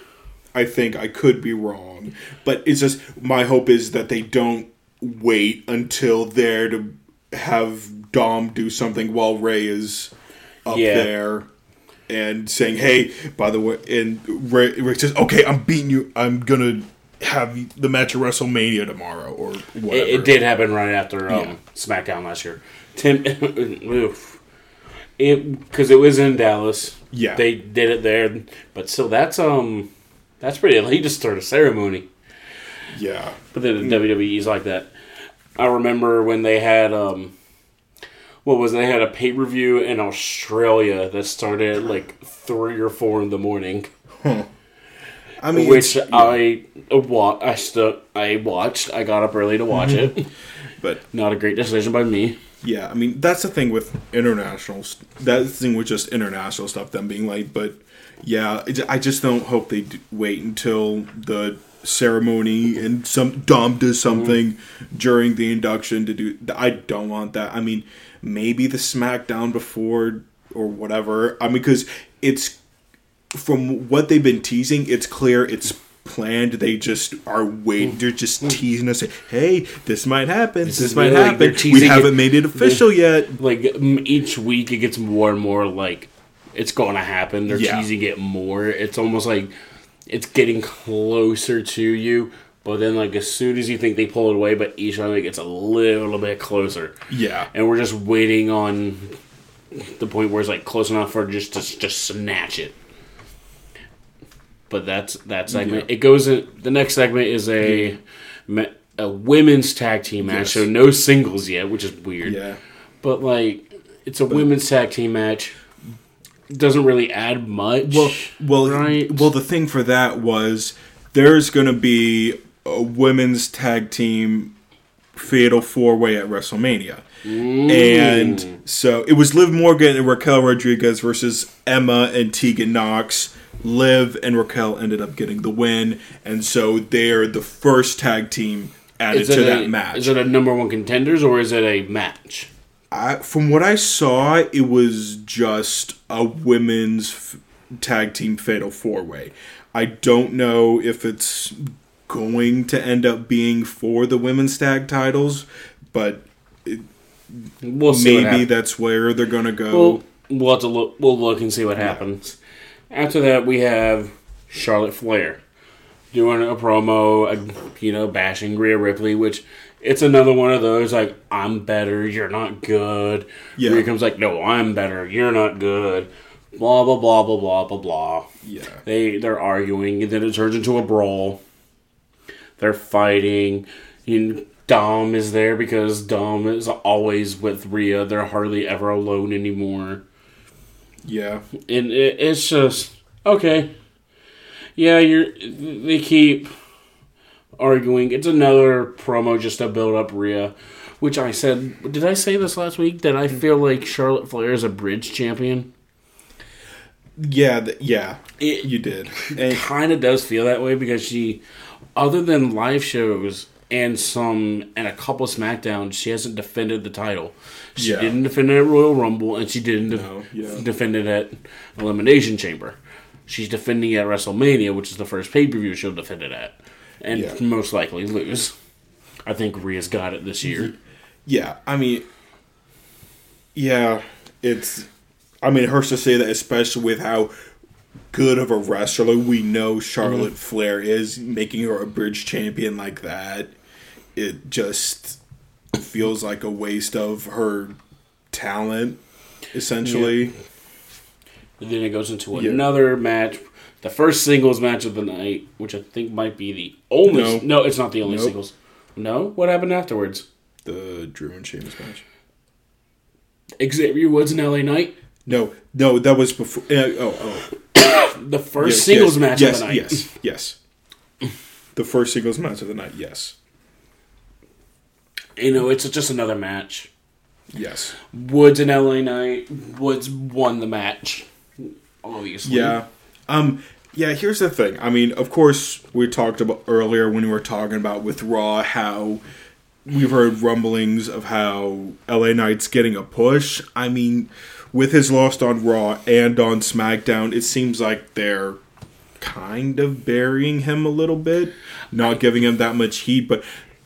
I think I could be wrong, but it's just my hope is that they don't wait until there to have Dom do something while Rey is up Yeah. there and saying, "Hey, by the way," and Rey, Rey says, "Okay, I'm beating you. I'm gonna have the match at WrestleMania tomorrow or whatever." It, it did happen right after um, Yeah. SmackDown last year. Tim, oof. it because it was in Dallas. Yeah. they did it there, but still, that's um, that's pretty elite to start a ceremony. Yeah, But then the WWE's like that. I remember when they had um, what was it? they had a pay per view in Australia that started at like three or four in the morning. I mean, which I wa- I I watched. I got up early to watch Mm-hmm. it. but Not a great decision by me. Yeah, I mean that's the thing with international. That's the thing with just international stuff. Them being late, but yeah, I just don't hope they wait until the ceremony and some Dom does something during the induction to do. I don't want that. I mean, maybe the SmackDown before or whatever. I mean, because it's from what they've been teasing, it's clear it's planned. They just are waiting. They're just hmm. teasing us. Hey, this might happen. This, is might really like happen. We haven't it- made it official yet. like each week it gets more and more like it's going to happen. They're Yeah. teasing it more. It's almost like it's getting closer to you, but then like as soon as you think they pull it away, but each time it gets a little bit closer, Yeah, and we're just waiting on the point where it's like close enough for just to just snatch it. But that's that segment. Yeah. It goes in. The next segment is a ma- a women's tag team match, Yes. so no singles yet, which is weird yeah. but like it's a women's tag team match. Doesn't really add much. Well, well, right? well. The thing for that was there's going to be a women's tag team fatal four way at WrestleMania, and so it was Liv Morgan and Raquel Rodriguez versus Emma and Tegan Knox. Liv and Raquel ended up getting the win, and so they're the first tag team added to a, that match. Is it a number one contenders or is it a match? I, from what I saw, it was just a women's f- tag team fatal four way. I don't know if it's going to end up being for the women's tag titles, but We'll see. maybe that's where they're gonna go. We'll, we'll have to look. We'll look and see what happens. After that, we have Charlotte Flair doing a promo, uh, you know, bashing Rhea Ripley, which it's another one of those like I'm better, you're not good. Yeah. Rhea comes like, no, I'm better, you're not good. Blah blah blah blah blah blah blah. yeah, They they're arguing, and then it turns into a brawl. They're fighting. You, Dom is there because Dom is always with Rhea. They're hardly ever alone anymore, yeah, and it, it's just okay. Yeah, you're. They keep arguing. It's another promo just to build up Rhea, which I said. Did I say this last week that I mm. feel like Charlotte Flair is a bridge champion? yeah, th- yeah. It, You did, and kind of does feel that way because she, other than live shows and some and a couple SmackDowns, she hasn't defended the title. She Yeah. didn't defend it at Royal Rumble, and she didn't def- No, yeah. defend it at Elimination Chamber. She's defending at WrestleMania, which is the first pay per view she'll defend it at, and Yeah. most likely lose. I think Rhea's got it this year. Yeah, I mean, yeah, it's. I mean, it hurts to say that, especially with how good of a wrestler we know Charlotte mm-hmm. Flair is, making her a bridge champion like that, it just feels like a waste of her talent, essentially. And then it goes into Yeah. another match, the first singles match of the night, which I think might be the only. No. No, it's not the only Nope. singles. No, what happened afterwards? The Drew and Sheamus match. Xavier Woods and LA Knight, No, no, that was before. Uh, oh, oh. the first Yes, singles yes, match yes, of the night. Yes, yes. The first singles match of the night, yes. You know, it's just another match. Yes. Woods and LA Knight. Woods won the match, obviously. Yeah. Um. Yeah. Here's the thing. I mean, of course, we talked about earlier when we were talking about with Raw how we've heard rumblings of how LA Knight's getting a push. I mean, with his loss on Raw and on SmackDown, it seems like they're kind of burying him a little bit, not giving him that much heat. But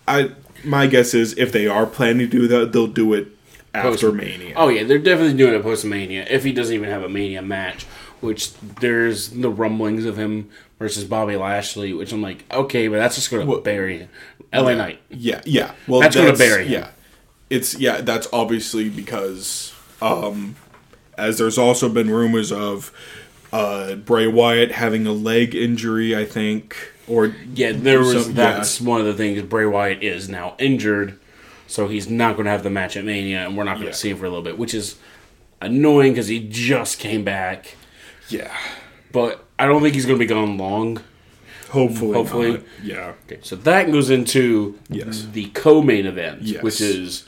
I, my guess is if they are planning to do that, they'll do it after Post- Mania. Oh yeah, they're definitely doing it post Mania. If he doesn't even have a Mania match, which there's the rumblings of him versus Bobby Lashley, which I'm like, okay, but that's just going to Well- bury him. LA Knight. Yeah, yeah. Well, That's gonna bury him. Yeah, it's yeah. That's obviously because um, as there's also been rumors of uh Bray Wyatt having a leg injury. I think or Yeah, there was some- that's one of the things. Bray Wyatt is now injured, so he's not going to have the match at Mania, and we're not going to Yeah. see him for a little bit, which is annoying because he just came back. yeah. But I don't think he's going to be gone long. Hopefully, Hopefully. not. yeah. Okay, so that goes into Yes. the co-main event, Yes. which is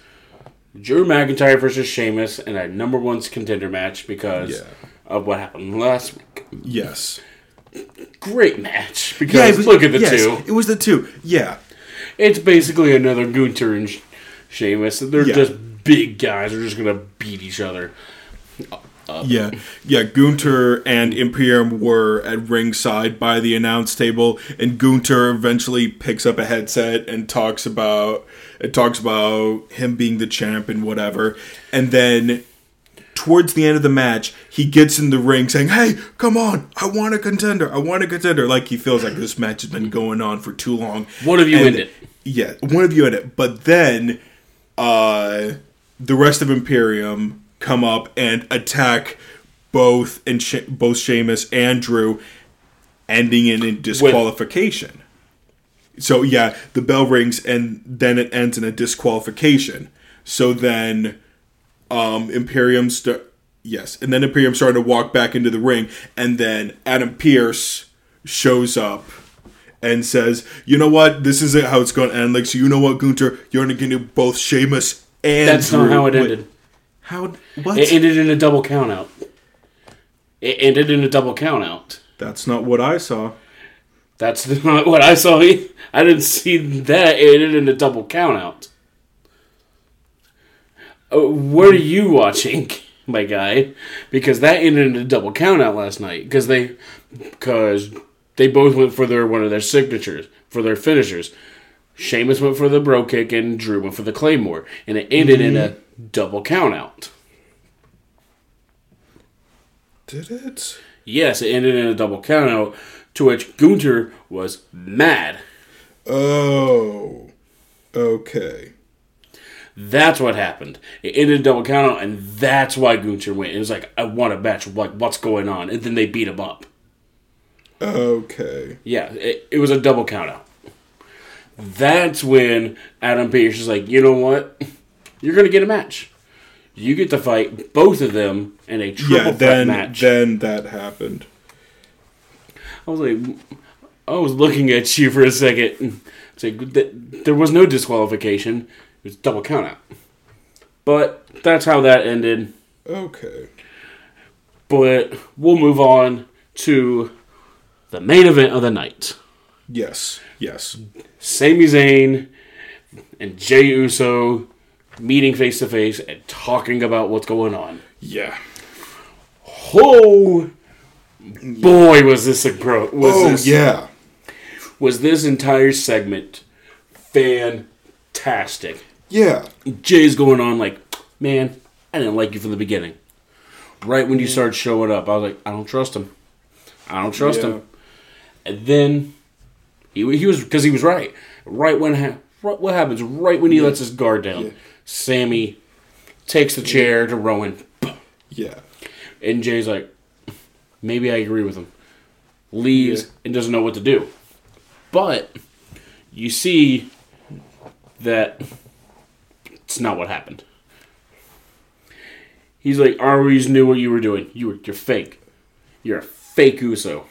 Drew McIntyre versus Sheamus in a number one contender match because Yeah. of what happened last week. Yes. Great match because it was- look at the yes, two. It was the two. Yeah. It's basically another Gunther and Sh- Sheamus. They're Yeah. just big guys. They're just gonna beat each other. Uh, yeah, yeah. Gunther and Imperium were at ringside by the announce table, and Gunther eventually picks up a headset and talks about it talks about him being the champ and whatever. And then towards the end of the match, he gets in the ring saying, "Hey, come on! I want a contender! I want a contender!" Like he feels like this match has been going on for too long. One of you And- end it. Yeah, one of you in it. But then uh the rest of Imperium come up and attack both and she- both Sheamus and Drew, ending in a disqualification. so yeah, the bell rings and then it ends in a disqualification. So then um Imperium st- yes, and then Imperium started to walk back into the ring and then Adam Pearce shows up and says, "You know what? This isn't how it's going to end. Like, so you know what, Gunther? You're going to do both Sheamus and That's not how it Wait, ended. how? What? It ended in a double countout. It ended in a double countout. That's not what I saw. That's not what I saw. I didn't see that. It ended in a double countout. Oh, what are you watching, my guy? Because that ended in a double countout last night. Because they, because they both went for their one of their signatures for their finishers. Sheamus went for the Brogue Kick and Drew went for the claymore, and it ended in a mm-hmm. double countout. Did it? Yes, it ended in a double countout, to which Gunther was mad. Oh. Okay. That's what happened. It ended in a double countout, and that's why Gunther went. It was like, I want a match. Like, what's going on? And then they beat him up. Okay. Yeah, it, it was a double countout. That's when Adam Pearce is like, you know what? You're going to get a match. You get to fight both of them in a triple Yeah. threat Then match. then that happened. I was like, I was looking at you for a second. It's like there was no disqualification. It was double countout. But that's how that ended. Okay. But we'll move on to the main event of the night. Yes. Yes. Sami Zayn and Jey Uso meeting face to face and talking about what's going on. Yeah. Oh boy, was this a bro? Was Oh this, yeah. Was this entire segment fantastic? Yeah. Jey's going on like, man, I didn't like you from the beginning. Right when you mm. started showing up, I was like, I don't trust him. I don't trust Yeah. him. And then he, he was because he was right. Right when ha- right, what happens? Right when he lets his guard down, Yeah. Sami takes the chair to Roman, Yeah. and Jey's like, maybe I agree with him. Leaves Yeah. and doesn't know what to do. But you see that it's not what happened. He's like, I always knew what you were doing. You were you're fake. You're a fake Uso.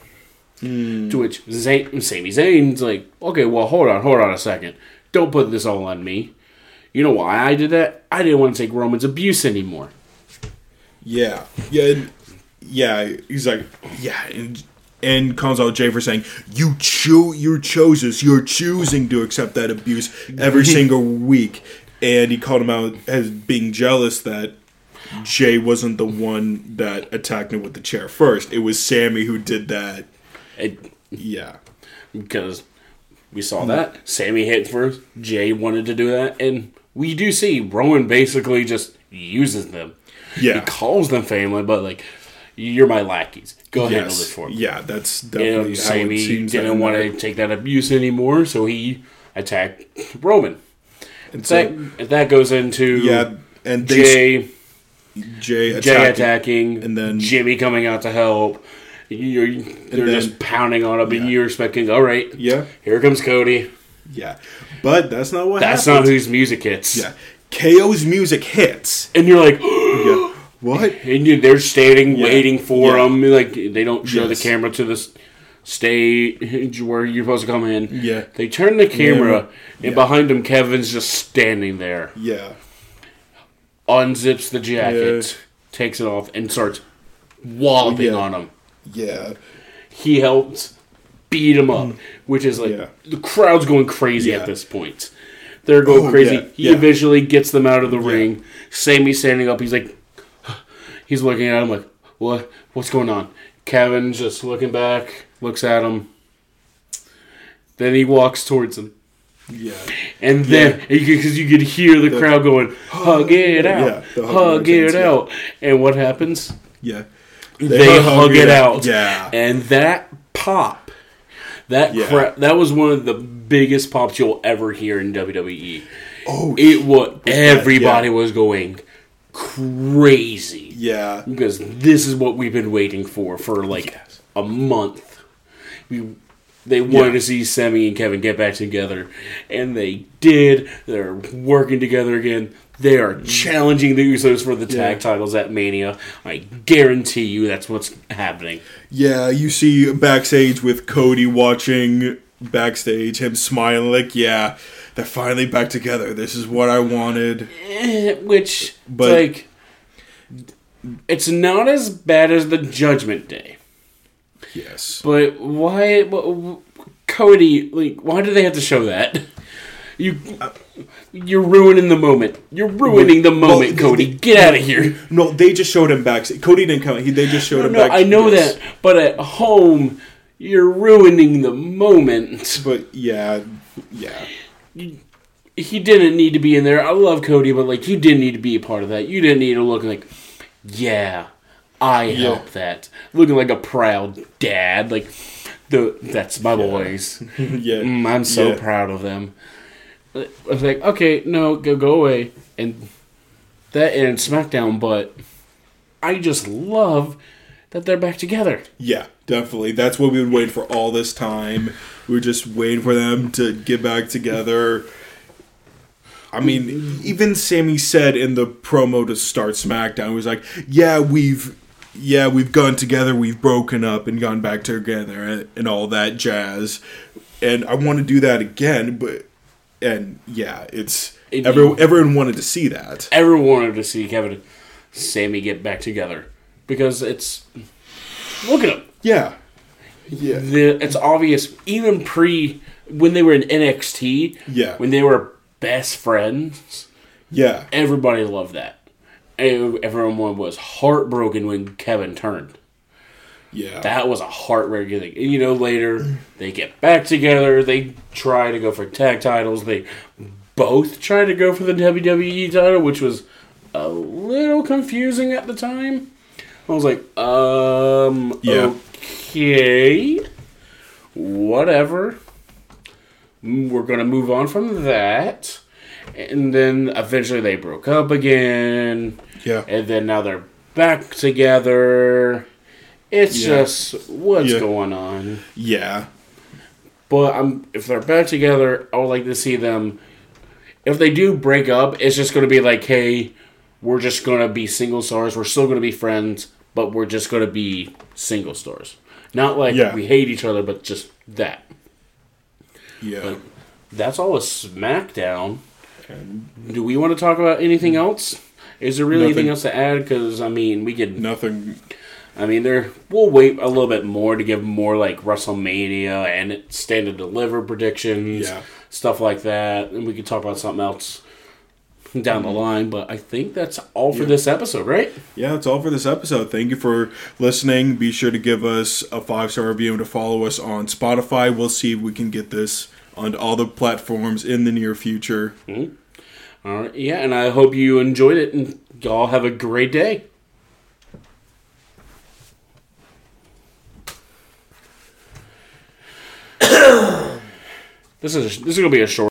Hmm. To which Zayn, Sami Zayn's like, okay, well, hold on, hold on a second. Don't put this all on me. You know why I did that? I didn't want to take Roman's abuse anymore. Yeah, yeah, yeah. He's like, yeah, and and comes out Jey for saying, "You cho- you chose us. You're choosing to accept that abuse every single week." And he called him out as being jealous that Jey wasn't the one that attacked him with the chair first. It was Sami who did that. It, Yeah, because we saw mm. that Sami hit first. Jey wanted to do that, and we do see Roman basically just uses them. yeah. He calls them family, but like, you're my lackeys. Go handle this for me. Yeah, that's And definitely how Sami it seems. didn't want to take that abuse anymore, so he attacked Roman. And That so, that goes into yeah, and Jey Jey Jey attacking. attacking, and then- Jimmy coming out to help. You're, they're then- just pounding on him, and Yeah. you're expecting, all right, Yeah, here comes Cody. yeah, but that's not what. That's happened. not whose music hits. Yeah, KO's music hits. And you're like, Yeah. What? and you, they're standing Yeah. waiting for Yeah. him. Like they don't show Yes. the camera to the s- stage where you're supposed to come in. Yeah. They turn the camera, Yeah. and behind him, Kevin's just standing there. Yeah. Unzips the jacket, takes it off, and starts walloping Yeah. on him. Yeah. He helps beat him up, which is like Mm. Yeah. the crowd's going crazy Yeah. at this point. They're going Oh, crazy. yeah, He yeah. eventually gets them out of the ring. Sami's standing up. He's like, he's looking at him like, what? What's going on? Kevin's just looking back, looks at him. Then he walks towards him, Yeah. and then because you, could hear the, crowd going, "Hug it out, Yeah, hug hug it yeah. out," and what happens? Yeah. They, hug, it out. Yeah. And that pop, that Yeah. cra- that was one of the biggest pops you'll ever hear in WWE. Oh. It was everybody yeah. was going crazy yeah. because this is what we've been waiting for for like Yes. a month. We they wanted Yeah. to see Sami and Kevin get back together, and they did. They're working together again. They are challenging the Usos for the tag. Yeah. titles at Mania. I guarantee you that's what's happening. Yeah. You see backstage with Cody watching backstage, him smiling like, yeah, they're finally back together. This is what I wanted. Eh, Which, But- like, it's not as bad as the Judgment Day. Yes. But why, wh- Cody? Like, why do they have to show that? You, uh, you're ruining the moment. You're ruining the moment, they- Cody. they- Get out of here. No, they just showed him back. Cody didn't come. He, they just showed him No, back. I know yes. that, but at home, you're ruining the moment. But yeah, yeah, He didn't need to be in there. I love Cody, but like, you didn't need to be a part of that. You didn't need to look like, yeah, I helped that. Looking like a proud dad, like the that's my boys. yeah. Mm, I'm so Yeah. proud of them. I was like, okay, no, go go away, and that and SmackDown, but I just love that they're back together. Yeah, definitely. That's what we've been waiting for all this time. We were just waiting for them to get back together. I mean, even Sami said in the promo to start SmackDown, he was like, "Yeah, we've, yeah, we've gone together, we've broken up and gone back together, and, all that jazz." And I want to do that again, but and yeah, it's It- everyone. Everyone wanted to see that. Everyone wanted to see Kevin and Sami get back together because it's look at them. Yeah, yeah, The, it's obvious even pre when they were in NXT. Yeah. when they were best friends. yeah, Everybody loved that. Everyone was heartbroken when Kevin turned. yeah. That was a heartbreaking thing. And, you know, later they get back together. They try to go for tag titles. They both try to go for the WWE title, which was a little confusing at the time. I was like, um, Yeah. okay, whatever. We're gonna move on from that. And then eventually they broke up again yeah. and then now they're back together. It's Yeah. just what's Yeah. going on. Yeah. But I'm if they're back together, I would like to see them. If they do break up, it's just going to be like, hey, we're just going to be single stars. We're still going to be friends, but we're just going to be single stars. Not like Yeah. we hate each other, but just that. Yeah. But That's all a SmackDown. Do we want to talk about anything mm. else? Is there really anything else to add? Because I mean, we could. Nothing. I mean, there. We'll wait a little bit more to give more like WrestleMania and stand to deliver predictions, Yeah. stuff like that, and we could talk about something else down the mm-hmm. line. But I think that's all for this episode, right? Yeah, that's all for this episode. Thank you for listening. Be sure to give us a five star review and to follow us on Spotify. We'll see if we can get this on all the platforms in the near future. Mm-hmm. All right. Yeah, and I hope you enjoyed it, and y'all have a great day. this is this is gonna be a short.